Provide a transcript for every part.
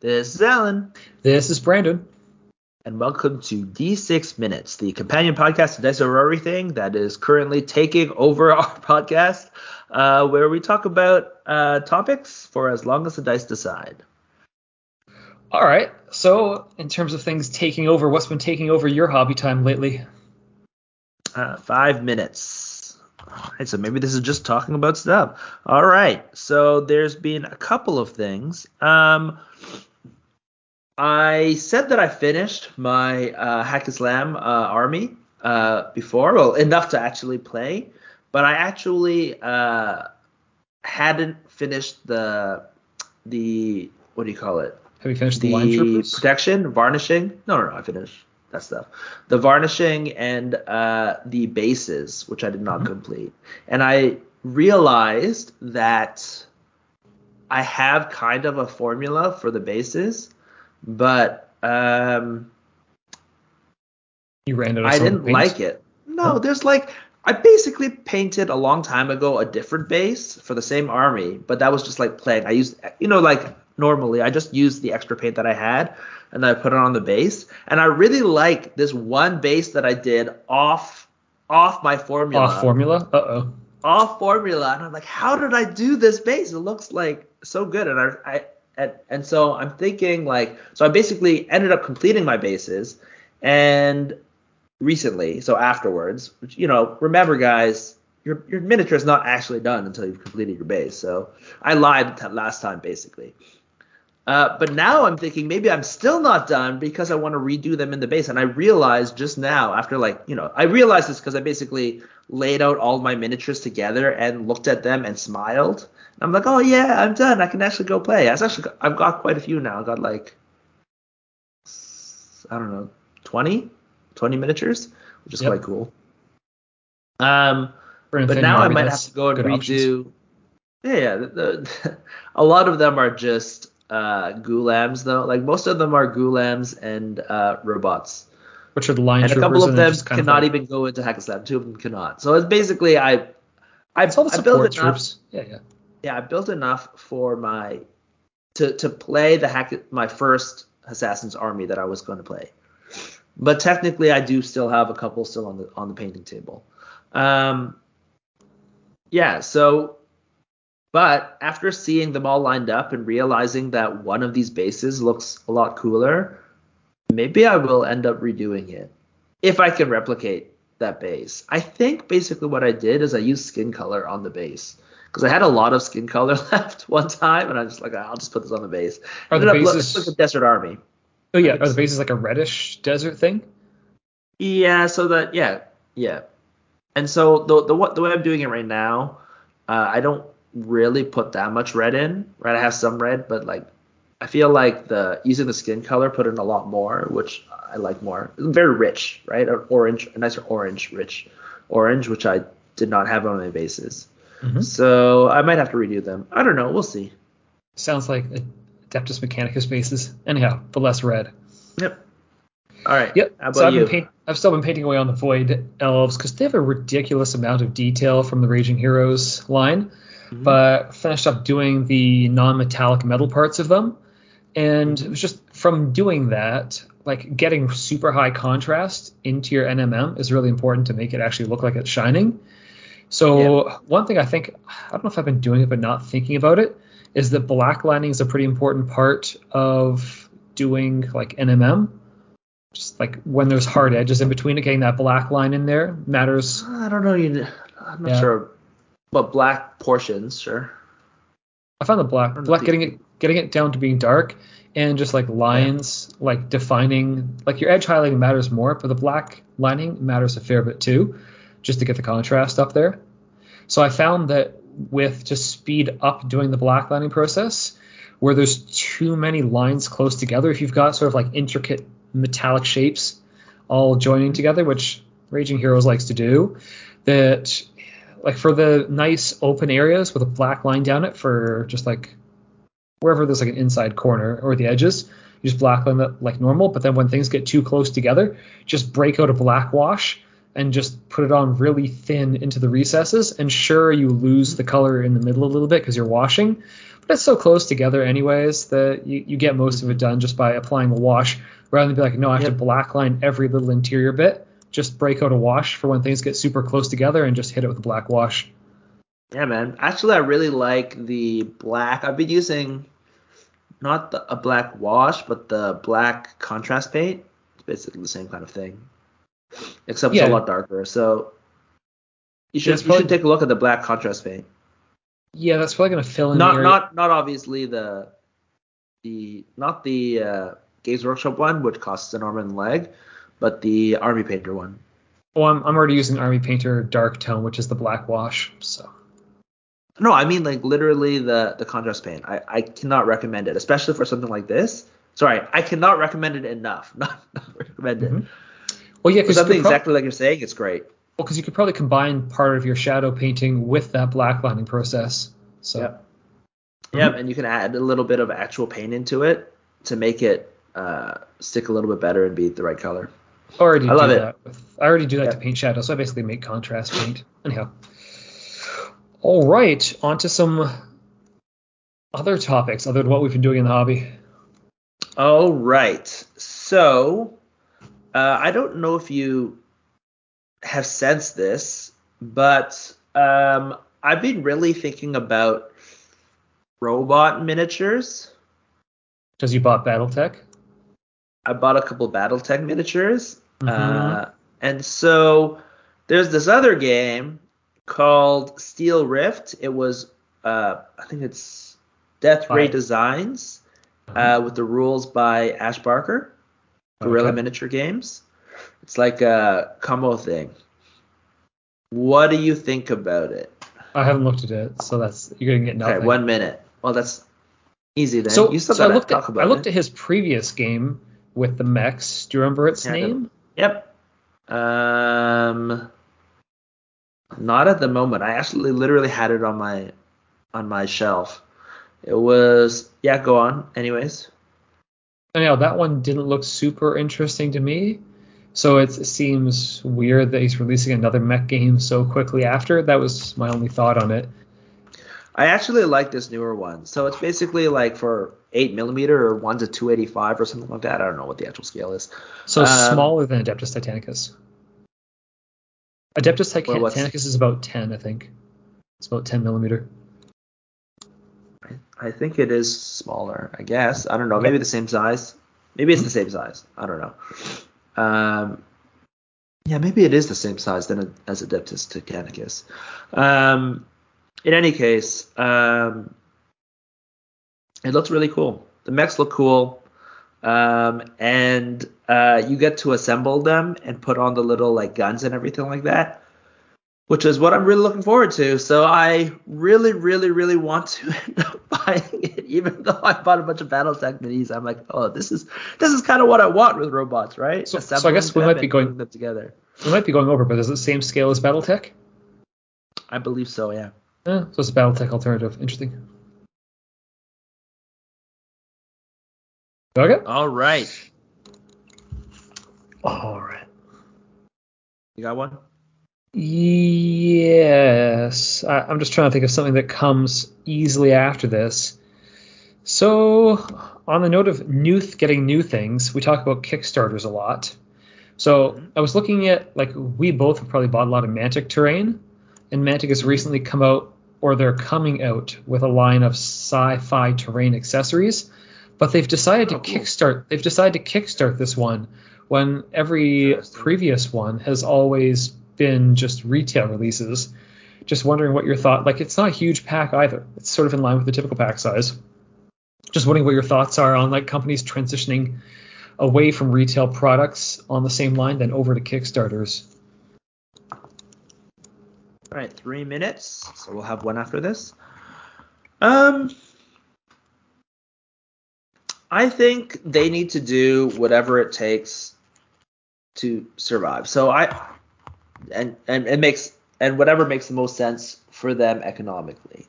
This is Alan. This is Brandon. And welcome to D6 Minutes, the companion podcast to Dice Over Everything that is currently taking over our podcast, uh, where we talk about uh, topics for as long as the dice decide. All right. So, in terms of things taking over, what's been taking over your hobby time lately? Uh, five minutes. All right, so maybe this is just talking about stuff. All right. So there's been a couple of things. Um, I said that I finished my uh, Haqqislam uh, army uh, before, well, enough to actually play, but I actually uh, hadn't finished the the what do you call it? Have you finished the, the protection, varnishing? No, no, no, I finished that stuff. The varnishing and uh, the bases, which I did not mm-hmm. complete, and I realized that I have kind of a formula for the bases but um, you ran out I didn't like it. No, oh. there's like I basically painted a long time ago a different base for the same army, but that was just like playing. I used you know like normally I just used the extra paint that I had and then I put it on the base. And I really like this one base that I did off off my formula. Off formula? Uh oh. Off formula. And I'm like, how did I do this base? It looks like so good. And I, I and, and so I'm thinking like, so I basically ended up completing my bases and recently, so afterwards, which, you know, remember guys, your, your miniature is not actually done until you've completed your base. So I lied last time basically. Uh, but now I'm thinking maybe I'm still not done because I want to redo them in the base. And I realized just now, after like, you know, I realized this because I basically laid out all my miniatures together and looked at them and smiled. And I'm like, oh yeah, I'm done. I can actually go play. I've actually got, I've got quite a few now. I got like, I don't know, 20, 20 miniatures, which is yep. quite cool. Um, but now I might have to go and redo. Options. Yeah, yeah the, the, a lot of them are just uh, Ghulams though. Like most of them are Ghulams and uh, robots. Which are the line and a couple of them cannot even go into Haqqislam. Two of them cannot. So it's basically I I, it's all the I built enough. Troops. Yeah, yeah. Yeah, I built enough for my to to play the hack my first Assassin's Army that I was going to play. But technically, I do still have a couple still on the on the painting table. Um, yeah, so but after seeing them all lined up and realizing that one of these bases looks a lot cooler, maybe I will end up redoing it if I can replicate that base. I think basically what I did is I used skin color on the base because I had a lot of skin color left one time, and I was just like, I'll just put this on the base. Are the bases like a desert army? Oh yeah, are the bases like a reddish desert thing? Yeah, so that yeah, yeah. And so the the, the way I'm doing it right now, uh, I don't really put that much red in. Right, I have some red, but like I feel like the using the skin color put in a lot more, which I like more. Very rich, right? An orange, a nicer orange, rich orange, which I did not have on my bases. Mm-hmm. So I might have to redo them. I don't know. We'll see. Sounds like Adeptus Mechanicus bases. Anyhow, the less red. Yep. All right. Yep. so I've, been paint, I've still been painting away on the Void Elves because they have a ridiculous amount of detail from the Raging Heroes line. Mm-hmm. But finished up doing the non-metallic metal parts of them, and it was just from doing that, like getting super high contrast into your NMM is really important to make it actually look like it's shining. So yeah. one thing I think I don't know if I've been doing it but not thinking about it is that black lining is a pretty important part of doing like NMM. Just like when there's hard edges in between it, getting that black line in there matters. I don't know. You, I'm not yeah. sure, but black portions, sure. I found the black, black getting it, getting it down to being dark, and just like lines, yeah. like defining, like your edge highlighting matters more, but the black lining matters a fair bit too just to get the contrast up there. So I found that with just speed up doing the black lining process, where there's too many lines close together, if you've got sort of like intricate metallic shapes all joining together, which Raging Heroes likes to do, that like for the nice open areas with a black line down it for just like wherever there's like an inside corner or the edges, you just black line that like normal. But then when things get too close together, just break out a black wash and just put it on really thin into the recesses. And sure, you lose the color in the middle a little bit because you're washing, but it's so close together anyways that you, you get most of it done just by applying a wash rather than be like, no, I have yep. to blackline every little interior bit. Just break out a wash for when things get super close together and just hit it with a black wash. Yeah, man. Actually, I really like the black. I've been using not the, a black wash, but the black contrast paint. It's basically the same kind of thing, except yeah. it's a lot darker. So you should, you should take a look at the black contrast paint. Yeah, that's probably gonna fill in. Not not not obviously the the not the uh, Games Workshop one, which costs an arm and leg, but the Army Painter one. Oh, I'm I'm already using Army Painter Dark Tone, which is the black wash. So. No, I mean like literally the the contrast paint. I, I cannot recommend it, especially for something like this. Sorry, I cannot recommend it enough. Not, not recommend it. Mm-hmm. Well, yeah, because something pro- exactly like you're saying, it's great. Well, because you could probably combine part of your shadow painting with that black lining process. So. Yep. Mm-hmm. Yep, and you can add a little bit of actual paint into it to make it uh, stick a little bit better and be the right color. I already I love do it. That with, I already do that yep. to paint shadow, so I basically make contrast paint. Anyhow. All right, on to some other topics other than what we've been doing in the hobby. All right. So, uh, I don't know if you have sensed this, but um, I've been really thinking about robot miniatures. Because you bought BattleTech? I bought a couple BattleTech miniatures. Mm-hmm. Uh, and so there's this other game called Steel Rift. It was, uh, I think it's Death Ray Designs uh, with the rules by Ash Barker, Guerrilla okay. Miniature Games. It's like a combo thing. What do you think about it? I haven't looked at it, so that's you're gonna get nothing. Okay, one minute. Well, that's easy then. So, so I looked at I looked it. at his previous game with the mechs. Do you remember its yeah, name? Yep. Um, not at the moment. I actually literally had it on my on my shelf. It was yeah. Go on. Anyways. Anyhow, that one didn't look super interesting to me. So it seems weird that he's releasing another mech game so quickly after. That was my only thought on it. I actually like this newer one. So it's basically like for 8 millimeter or 1 to 285 or something like that. I don't know what the actual scale is. So um, smaller than Adeptus Titanicus. Adeptus Titanicus is about 10, I think. It's about 10 millimeter. I think it is smaller. I guess. I don't know. Maybe the same size. Maybe it's the same size. I don't know. Um, yeah, maybe it is the same size than as Adeptus Titanicus. Um, in any case, um, it looks really cool. The mechs look cool. Um, and uh, you get to assemble them and put on the little like guns and everything like that, which is what I'm really looking forward to. So I really, really, really want to end up buying it, even though I bought a bunch of BattleTech minis. I'm like, oh, this is this is kind of what I want with robots, right? So, so I guess we might be going them together. We might be going over, but is it the same scale as BattleTech? I believe so, yeah. Yeah, so it's a BattleTech alternative. Interesting. Okay. All right. All right. You got one? Yes. I, am just trying to think of something that comes easily after this. So, on the note of new th- getting new things, we talk about Kickstarters a lot. So, mm-hmm. I was looking at, like, we both have probably bought a lot of Mantic terrain, and Mantic has recently come out, or they're coming out, with a line of sci fi terrain accessories but they've decided oh, to cool. kickstart. They've decided to kickstart this one when every previous one has always been just retail releases. Just wondering what your thought. Like it's not a huge pack either. It's sort of in line with the typical pack size. Just wondering what your thoughts are on like companies transitioning away from retail products on the same line then over to Kickstarters. All right, three minutes. So we'll have one after this. Um, I think they need to do whatever it takes to survive. So I and and it makes and whatever makes the most sense for them economically.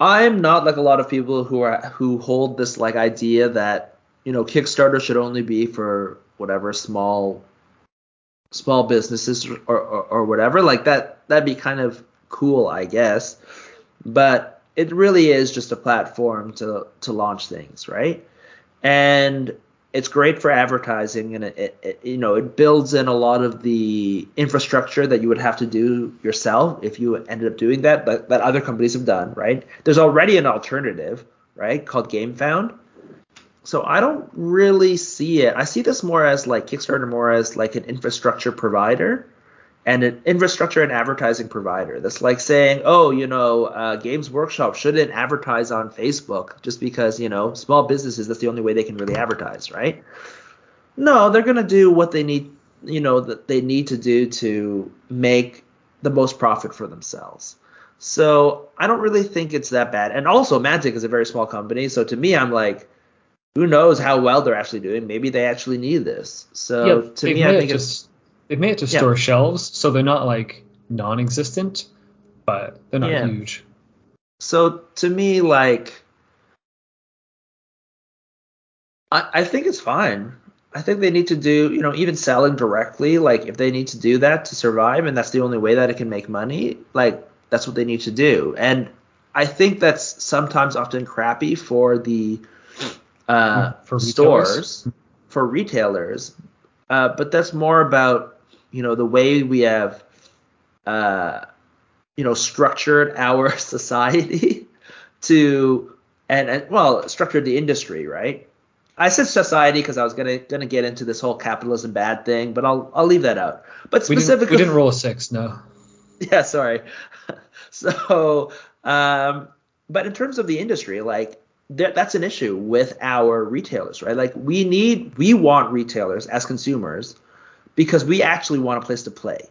I'm not like a lot of people who are who hold this like idea that you know Kickstarter should only be for whatever small small businesses or, or, or whatever. Like that that'd be kind of cool, I guess. But it really is just a platform to to launch things, right? And it's great for advertising and it, it, you know it builds in a lot of the infrastructure that you would have to do yourself if you ended up doing that but that other companies have done right? There's already an alternative right called gamefound. So i don't really see it. I see this more as like kickstarter more as like an infrastructure provider and an infrastructure and advertising provider. That's like saying, oh, you know, uh, Games Workshop shouldn't advertise on Facebook just because, you know, small businesses, that's the only way they can really advertise, right? No, they're going to do what they need, you know, that they need to do to make the most profit for themselves. So I don't really think it's that bad. And also, Mantic is a very small company. So to me, I'm like, who knows how well they're actually doing? Maybe they actually need this. So yeah, to me, I think just, it's They've made it to store yeah. shelves, so they're not like non-existent, but they're not yeah. huge. So to me, like, I, I think it's fine. I think they need to do, you know, even selling directly, like if they need to do that to survive and that's the only way that it can make money, like that's what they need to do. And I think that's sometimes often crappy for the uh, for stores, for retailers. Uh, but that's more about you know the way we have uh, you know structured our society to and, and well structured the industry right I said society because I was gonna gonna get into this whole capitalism bad thing, but I'll I'll leave that out. But specifically, we didn't, we didn't roll a six, no. Yeah, sorry. so, um, but in terms of the industry, like that's an issue with our retailers, right? Like we need, we want retailers as consumers because we actually want a place to play,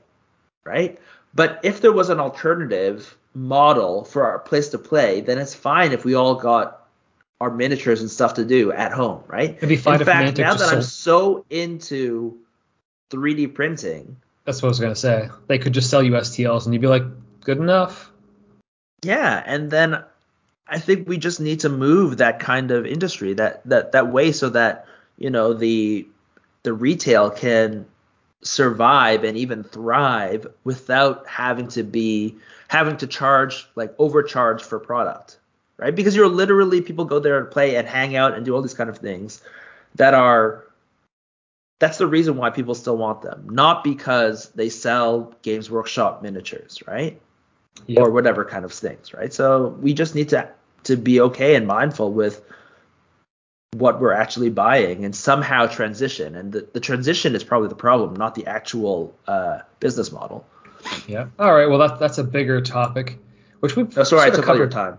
right? But if there was an alternative model for our place to play, then it's fine if we all got our miniatures and stuff to do at home, right? It'd be fine In fact, now that. I'm so into 3D printing, that's what I was gonna say. They could just sell you STLs and you'd be like, good enough. Yeah, and then I think we just need to move that kind of industry that that that way so that you know the the retail can survive and even thrive without having to be having to charge like overcharge for product right? Because you're literally people go there and play and hang out and do all these kind of things that are that's the reason why people still want them. Not because they sell games workshop miniatures right? Yep. or whatever kind of things right? So we just need to to be okay and mindful with what we're actually buying and somehow transition. And the, the transition is probably the problem, not the actual uh, business model. Yeah. All right. Well, that's that's a bigger topic, which we've. Oh, sorry, took all your time.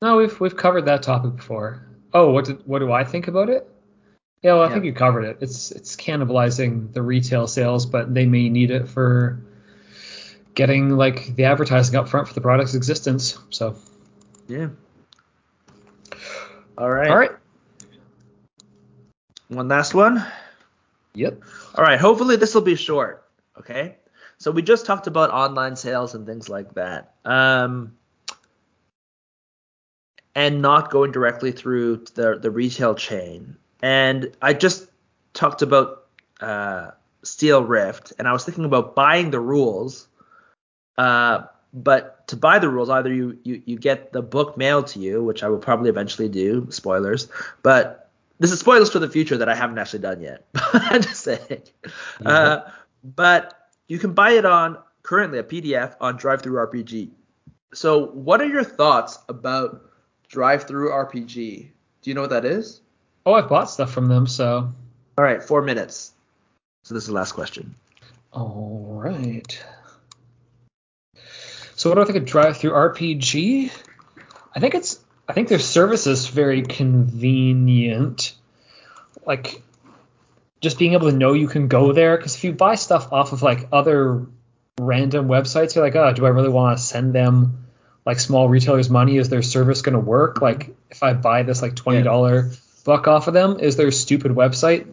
No, we've we've covered that topic before. Oh, what did, what do I think about it? Yeah, well, I yeah. think you covered it. It's it's cannibalizing the retail sales, but they may need it for getting like the advertising up front for the product's existence. So. Yeah. All right. All right. One last one. Yep. All right. Hopefully this will be short. Okay. So we just talked about online sales and things like that. Um, and not going directly through the the retail chain. And I just talked about uh, Steel Rift, and I was thinking about buying the rules. Uh, but to buy the rules, either you, you you get the book mailed to you, which I will probably eventually do. Spoilers, but this is spoilers for the future that I haven't actually done yet. I'm just saying. Uh, but you can buy it on currently a PDF on DriveThruRPG. So, what are your thoughts about DriveThruRPG? Do you know what that is? Oh, I've bought stuff from them, so. All right, four minutes. So this is the last question. All right. So what do I think of DriveThruRPG? I think it's I think their service is very convenient. Like just being able to know you can go there because if you buy stuff off of like other random websites, you're like, oh, do I really want to send them like small retailers money? Is their service going to work? Like if I buy this like twenty dollar yeah. buck off of them, is their stupid website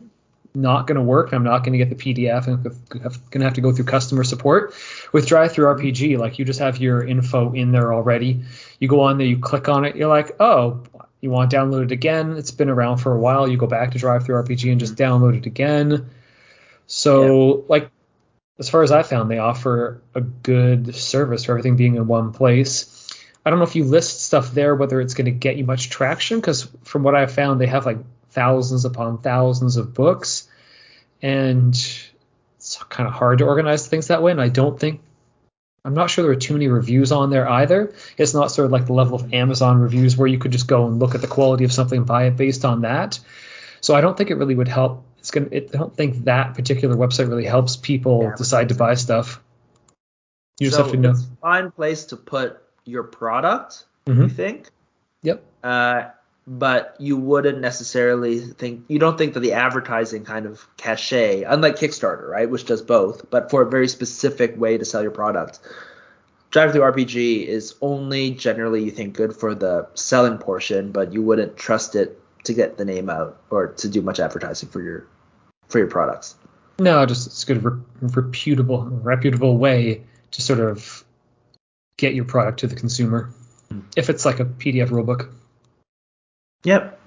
not going to work. I'm not going to get the PDF and I'm going to have to go through customer support. With DriveThruRPG, like you just have your info in there already. You go on there, you click on it, you're like, oh, you want to download it again? It's been around for a while. You go back to DriveThruRPG and just download it again. So yeah. like as far as I found, they offer a good service for everything being in one place. I don't know if you list stuff there whether it's going to get you much traction because from what I found, they have like thousands upon thousands of books, and it's kind of hard to organize things that way. And I don't think I'm not sure there are too many reviews on there either. It's not sort of like the level of Amazon reviews where you could just go and look at the quality of something and buy it based on that. So I don't think it really would help. It's gonna. It, I don't think that particular website really helps people yeah, decide to buy stuff. You just so have to know. It's a fine place to put your product. Mm-hmm. You think? Yep. Uh, but you wouldn't necessarily think you don't think that the advertising kind of cachet, unlike Kickstarter, right, which does both, but for a very specific way to sell your product. DriveThruRPG is only generally you think good for the selling portion, but you wouldn't trust it to get the name out or to do much advertising for your for your products. No, just it's a good re- reputable reputable way to sort of get your product to the consumer. Mm. If it's like a PDF rulebook. Yep.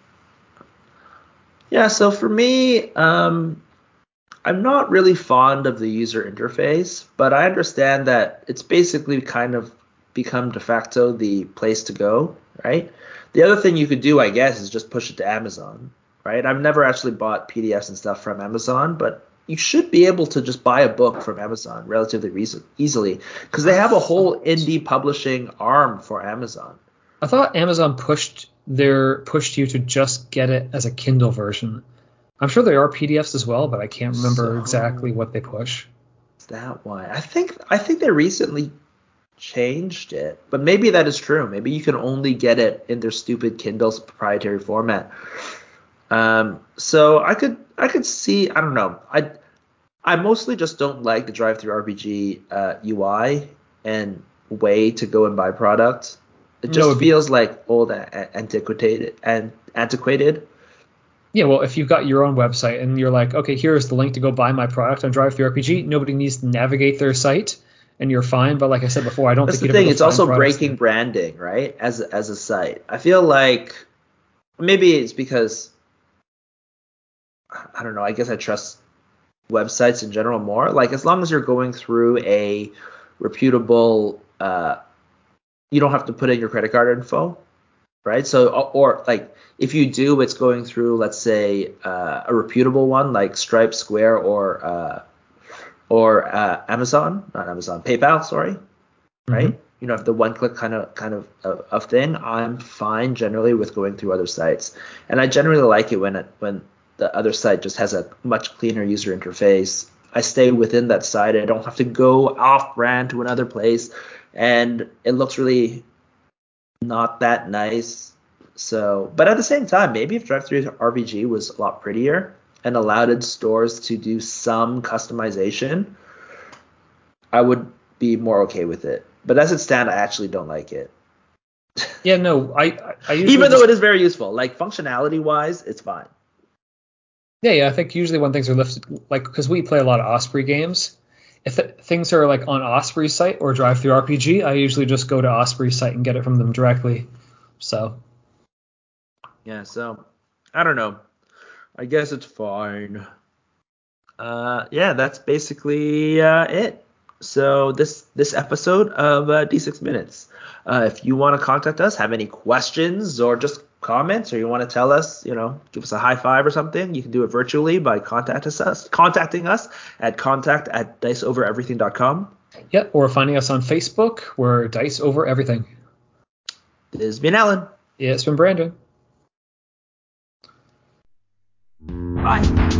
Yeah, so for me, um, I'm not really fond of the user interface, but I understand that it's basically kind of become de facto the place to go, right? The other thing you could do, I guess, is just push it to Amazon, right? I've never actually bought PDFs and stuff from Amazon, but you should be able to just buy a book from Amazon relatively re- easily because they have a whole indie publishing arm for Amazon. I thought Amazon pushed their pushed you to just get it as a Kindle version. I'm sure there are PDFs as well, but I can't remember so, exactly what they push. Is that why? I think I think they recently changed it, but maybe that is true. Maybe you can only get it in their stupid Kindle's proprietary format. Um, so I could I could see I don't know I I mostly just don't like the DriveThruRPG uh, UI and way to go and buy products. It just no, feels like old antiquated and antiquated. Yeah, well, if you've got your own website and you're like, okay, here's the link to go buy my product on DriveThruRPG, nobody needs to navigate their site, and you're fine. But like I said before, I don't That's think the thing. It's also breaking there. branding, right? As as a site, I feel like maybe it's because I don't know. I guess I trust websites in general more. Like as long as you're going through a reputable uh, you don't have to put in your credit card info, right? So or like if you do, it's going through let's say uh, a reputable one like Stripe, Square, or uh, or uh, Amazon, not Amazon, PayPal, sorry, right? Mm-hmm. You know, the one-click kind of kind of, of of thing. I'm fine generally with going through other sites, and I generally like it when it when the other site just has a much cleaner user interface. I stay within that site. I don't have to go off brand to another place and it looks really not that nice. So, but at the same time, maybe if DriveThruRPG was a lot prettier and allowed its stores to do some customization, I would be more okay with it. But as it stands, I actually don't like it. Yeah, no, I, I even though just, it is very useful, like functionality wise, it's fine. Yeah, yeah, I think usually when things are lifted, like because we play a lot of Osprey games, if things are like on Osprey's site or DriveThruRPG, I usually just go to Osprey's site and get it from them directly. So. Yeah, so I don't know. I guess it's fine. Uh, yeah, that's basically uh, it. So this this episode of uh, D6 Minutes. Uh, if you want to contact us, have any questions or just comments or you want to tell us, you know, give us a high five or something, you can do it virtually by contact us, contacting us at contact at diceovereverything.com. Yeah, or finding us on Facebook. We're Dice Over Everything. This has been Alan. Yeah, it's been Brandon. Bye.